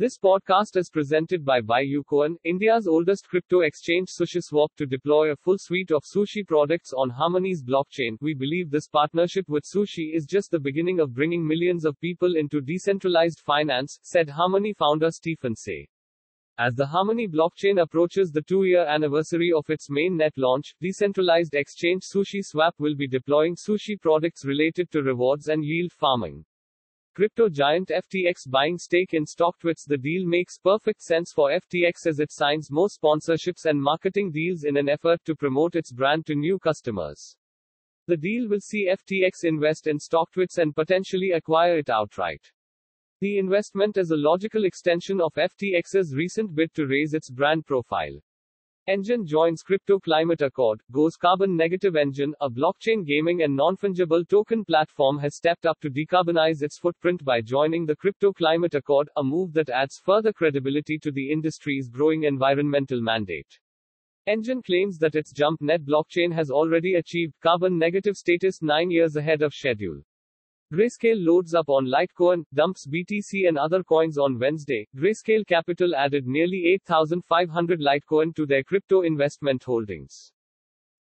This podcast is presented by Buyucoin, India's oldest crypto exchange SushiSwap to deploy a full suite of sushi products on Harmony's blockchain. We believe this partnership with Sushi is just the beginning of bringing millions of people into decentralized finance, said Harmony founder Stephen Tse. As the Harmony blockchain approaches the two-year anniversary of its main net launch, decentralized exchange SushiSwap will be deploying sushi products related to rewards and yield farming. Crypto giant FTX buying stake in StockTwits The deal makes perfect sense for FTX as it signs more sponsorships and marketing deals in an effort to promote its brand to new customers. The deal will see FTX invest in StockTwits and potentially acquire it outright. The investment is a logical extension of FTX's recent bid to raise its brand profile. Enjin joins Crypto Climate Accord, goes carbon negative Enjin, a blockchain gaming and non-fungible token platform has stepped up to decarbonize its footprint by joining the Crypto Climate Accord, a move that adds further credibility to the industry's growing environmental mandate. Enjin claims that its JumpNet blockchain has already achieved carbon negative status nine years ahead of schedule. Grayscale loads up on Litecoin, dumps BTC and other coins on Wednesday. Grayscale Capital added nearly 8,500 Litecoin to their crypto investment holdings.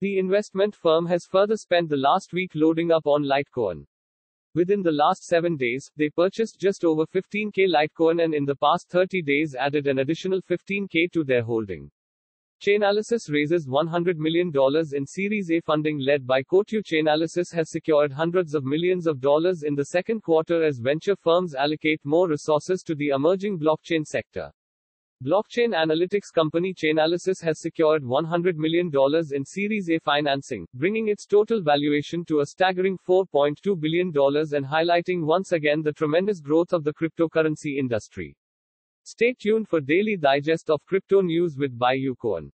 The investment firm has further spent the last week loading up on Litecoin. Within the last seven days, they purchased just over 15k Litecoin and in the past 30 days added an additional 15k to their holding. Chainalysis raises $100 million in Series A funding led by Coatue. Chainalysis has secured hundreds of millions of dollars in the second quarter as venture firms allocate more resources to the emerging blockchain sector. Blockchain analytics company Chainalysis has secured $100 million in Series A financing, bringing its total valuation to a staggering $4.2 billion and highlighting once again the tremendous growth of the cryptocurrency industry. Stay tuned for daily digest of crypto news with Buyucoin.